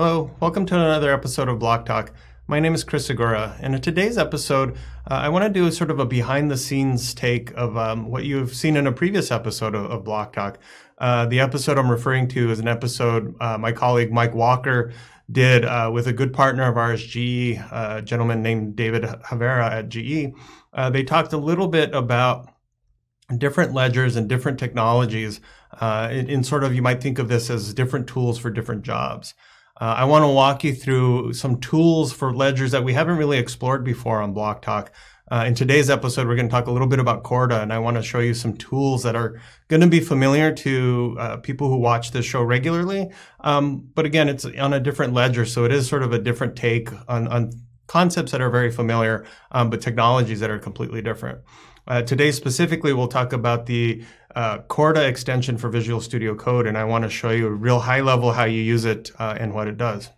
Hello, welcome to another episode of Block Talk. My name is Chris Segura, and in today's episode, uh, I want to do a sort of a behind the scenes take of um, what you've seen in a previous episode of, of Block Talk. Uh, the episode I'm referring to is an episode uh, my colleague Mike Walker did uh, with a good partner of ours, GE, a gentleman named David Havera at GE. Uh, they talked a little bit about different ledgers and different technologies uh, in, in, sort of you might think of this as different tools for different jobs. Uh, I want to walk you through some tools for ledgers that we haven't really explored before on Block Talk. Uh, in today's episode, we're going to talk a little bit about Corda, and I want to show you some tools that are going to be familiar to uh, people who watch this show regularly. Um, but again, it's on a different ledger, so it is sort of a different take on, on concepts that are very familiar, um, but technologies that are completely different. Uh, today, specifically, we'll talk about the uh, Corda extension for Visual Studio Code, and I want to show you a real high level how you use it uh, and what it does.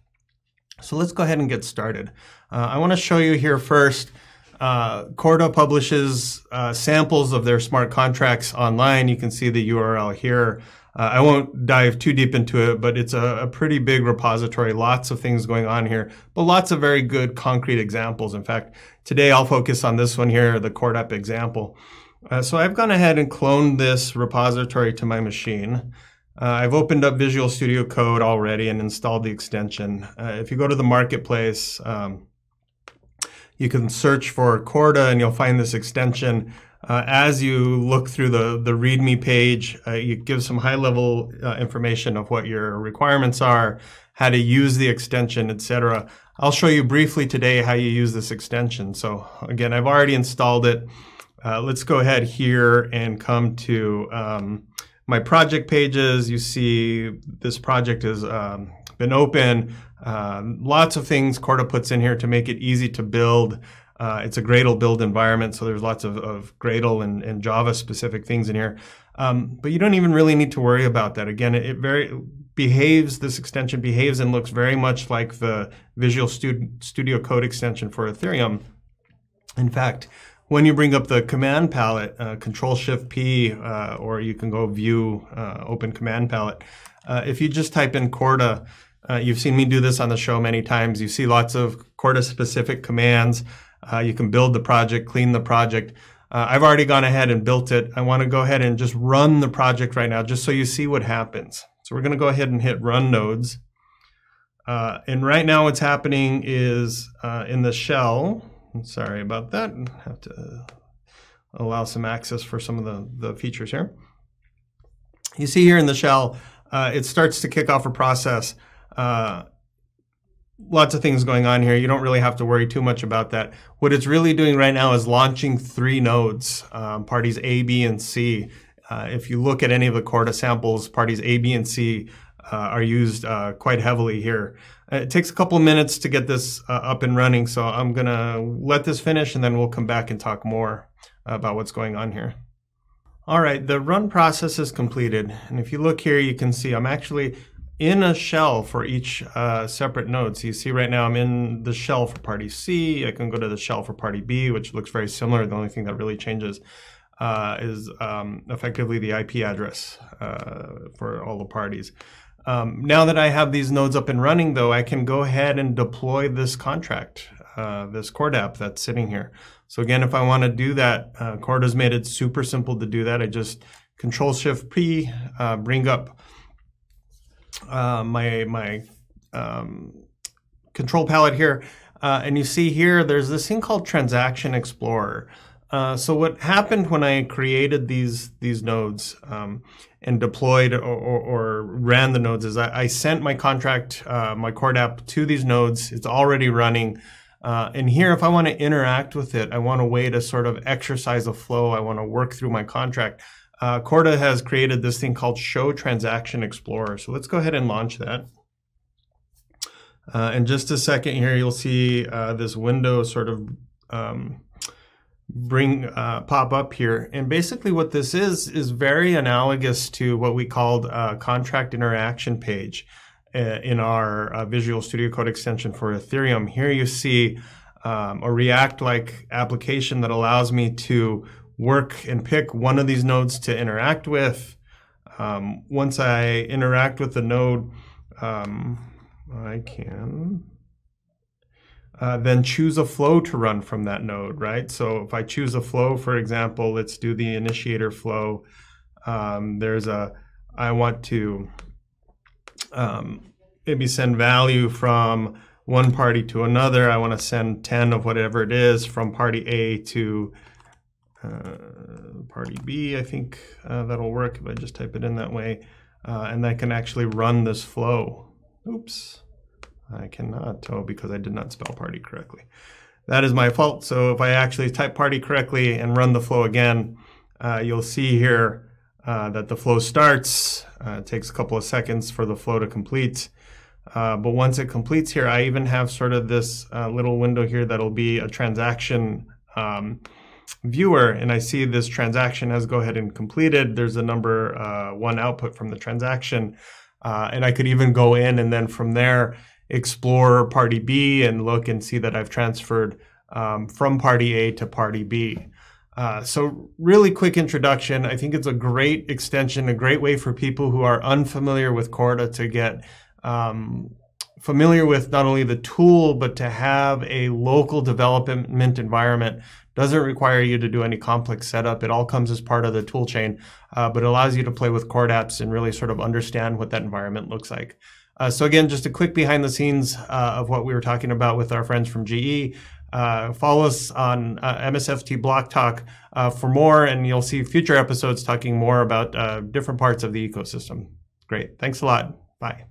So let's go ahead and get started. Uh, I want to show you here first. Uh, Corda publishes uh, samples of their smart contracts online. You can see the URL here. Uh, I won't dive too deep into it, but it's a, a, pretty big repository. Lots of things going on here, but lots of very good concrete examples. In fact, today I'll focus on this one here, the CordApp example. Uh, so I've gone ahead and cloned this repository to my machine. Uh, I've opened up Visual Studio Code already and installed the extension. Uh, if you go to the marketplace, um, you can search for Corda and you'll find this extension. Uh, as you look through the, the README page, uh, you give some high level uh, information of what your requirements are, how to use the extension, etc. I'll show you briefly today how you use this extension. So again, I've already installed it. Uh, let's go ahead here and come to um, my project pages. You see this project has um, been open. Um, lots of things Corda puts in here to make it easy to build. Uh, it's a Gradle build environment, so there's lots of, of Gradle and, and Java specific things in here. Um, but you don't even really need to worry about that. Again, it, it very behaves. This extension behaves and looks very much like the Visual Studio Code extension for Ethereum. In fact, when you bring up the command palette, uh, Control Shift P, uh, or you can go View uh, Open Command Palette. Uh, if you just type in Corda, uh, you've seen me do this on the show many times. You see lots of Corda specific commands. Uh, you can build the project, clean the project. I've already gone ahead and built it. I want to go ahead and just run the project right now, just so you see what happens. So we're going to go ahead and hit run nodes. And right now what's happening is in the shell, sorry about that, have to allow some access for some of the, the features here. You see here in the shell, uh, it starts to kick off a process uh, lots of things going on here. You don't really have to worry too much about that. What it's really doing right now is launching three nodes, um, parties A, B, and C. Uh, if you look at any of the Corda samples, parties A, B, and C are used uh, quite heavily here. Uh, it takes a couple of minutes to get this uh, up and running, so I'm going to let this finish and then we'll come back and talk more about what's going on here. All right, the run process is completed. And if you look here, you can see I'm actually in a shell for each uh, separate node. So you see right now I'm in the shell for party C. I can go to the shell for party B, which looks very similar. The only thing that really changes uh, is um, effectively the IP address uh, for all the parties. Um, now that I have these nodes up and running, though, I can go ahead and deploy this contract, uh, this CordApp that's sitting here. So again, if I want to do that, uh, Corda's made it super simple to do that. I just Control Shift P, uh, bring up uh, my my um, control palette here, uh, and you see here there's this thing called Transaction Explorer. Uh, so what happened when I created these these nodes um, and deployed or, or, or, ran the nodes is I, I sent my contract, uh, my CordApp to these nodes. It's already running. Uh, and here, if I want to interact with it, I want a way to sort of exercise a flow. I want to work through my contract uh, Corda has created this thing called Show Transaction Explorer. So let's go ahead and launch that. Uh, in just a second here, you'll see uh, this window sort of um, bring uh, pop up here. And basically what this is, is very analogous to what we called a contract interaction page uh, in our uh, Visual Studio Code extension for Ethereum. Here you see um, a React-like application that allows me to work and pick one of these nodes to interact with. Um, once I interact with the node, um, I can uh, then choose a flow to run from that node, right? So if I choose a flow, for example, let's do the initiator flow. Um, there's a, I want to um, maybe send value from one party to another. I want to send 10 of whatever it is from party A to uh, party B. I think uh, that'll work if I just type it in that way. Uh, and that can actually run this flow. Oops. I cannot tell because I did not spell party correctly. That is my fault. So if I actually type party correctly and run the flow again, uh, you'll see here uh, that the flow starts. Uh, it takes a couple of seconds for the flow to complete. Uh, but once it completes here, I even have sort of this uh, little window here that'll be a transaction um, viewer. And I see this transaction has go ahead and completed. There's a number uh, one output from the transaction. and I could even go in and then from there, explore party B and look and see that I've transferred um, from party A to party B. Uh, so really quick introduction. I think it's a great extension, a great way for people who are unfamiliar with Corda to get um, familiar with not only the tool, but to have a local development environment doesn't require you to do any complex setup. It all comes as part of the tool chain, uh, but allows you to play with CordApps and really sort of understand what that environment looks like. Uh, so again, just a quick behind the scenes uh, of what we were talking about with our friends from GE. Uh, follow us on uh, MSFT Block Talk uh, for more, and you'll see future episodes talking more about uh, different parts of the ecosystem. Great. Thanks a lot. Bye.